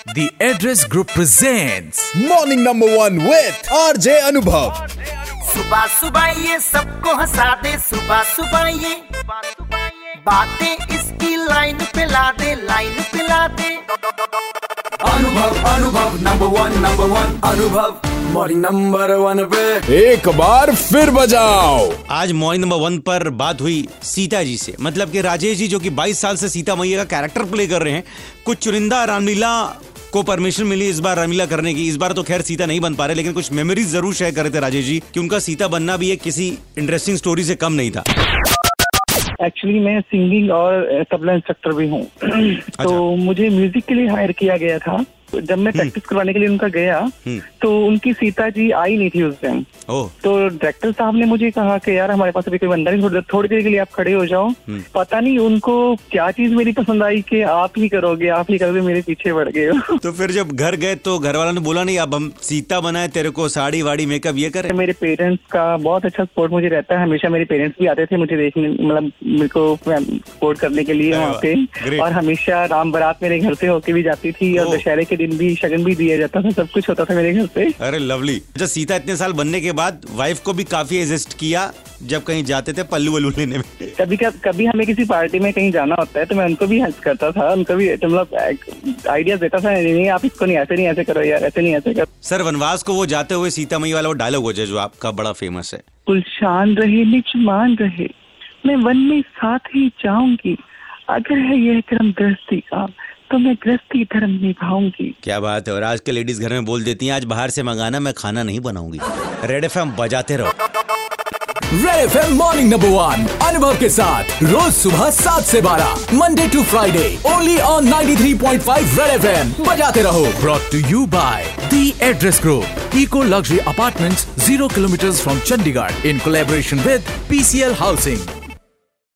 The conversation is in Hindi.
The Address Group presents morning number one with RJ Anubhav सुबह सुबह ये सबको हंसा दे सुबह सुबह ये बातें इसकी लाइन पे ला दे लाइन पे ला दे Anubhav Anubhav number one number one Anubhav. Morning number one पे। एक बार फिर बजाओ। आज मॉर्निंग नंबर वन पर बात हुई सीता जी से। मतलब कि राजेश जी जो कि 22 साल से सीता मैया का कैरेक्टर प्ले कर रहे हैं कुछ चुनिंदा रामलीला को परमिशन मिली इस बार रमीला करने की। इस बार तो खैर सीता नहीं बन पा रहे लेकिन कुछ मेमोरीज ज़रूर शेयर कर रहे थे राजेश जी कि उनका सीता बनना भी एक किसी इंटरेस्टिंग स्टोरी से कम नहीं था। एक्चुअली मैं सिंगिंग और तबला इंस्ट्रक्टर भी हूँ। तो मुझे म्यूज़िक के लिए हायर किया गया था। जब मैं प्रैक्टिस करवाने के लिए उनका गया तो उनकी सीता जी आई नहीं थी उस दिन। ओह। तो डायरेक्टर साहब ने मुझे कहा कि यार हमारे पास अभी कोई बंदा नहीं थोड़ी थोड़ी देर के लिए आप खड़े हो जाओ। पता नहीं उनको क्या चीज़ मेरी पसंद आई कि आप ही करोगे आप ही करोगे मेरे पीछे बढ़ गए तो फिर जब घर गए तो घर वालों ने बोला नहीं अब हम सीता बनाए तेरे को साड़ी वाड़ी मेकअप ये करें? मेरे पेरेंट्स का बहुत अच्छा सपोर्ट मुझे रहता है। हमेशा मेरे पेरेंट्स भी आते थे मुझे देखने मतलब मेरे को सपोर्ट करने के लिए वहाँ पे। और हमेशा राम बारात मेरे घर से होके भी जाती थी और दशहरे के दिन भी शगन भी दिया जाता था सब कुछ होता था मेरे घर पे। अरे लवली अच्छा सीता इतने साल बनने के बाद वाइफ को भी काफ़ी एग्जिस्ट किया जब कहीं जाते थे पल्लू वल्लू लेने में। कभी कभी हमें किसी पार्टी में कहीं जाना होता है तो मैं उनको भी हेल्प करता था उनको भी मतलब आइडियाज़ देता था नहीं नहीं आप इसको नहीं ऐसे नहीं ऐसे करो यार ऐसे नहीं ऐसे करो। सर वनवास को वो जाते हुए सीता मई वाला वो डायलॉग हो जाए जो आपका बड़ा फ़ेमस है। गुलशान रहे निच मान रहे मैं वन में साथ ही जाऊँगी अगर है यह क्रम दृष्टि का तो मैं गृहस्थी धर्म निभाऊँगी। क्या बात है और आज के लेडीज़ घर में बोल देती हैं आज बाहर से मंगाना मैं खाना नहीं बनाऊँगी। रेड एफ़ बजाते रहो। Red F morning number one Anubhav के साथ रोज सुबह सात से बारह Monday to Friday only on 93.5 red F M बजाते रहो। Brought to you by the address group eco luxury apartments zero kilometre from Chandigarh in collaboration with PCL housing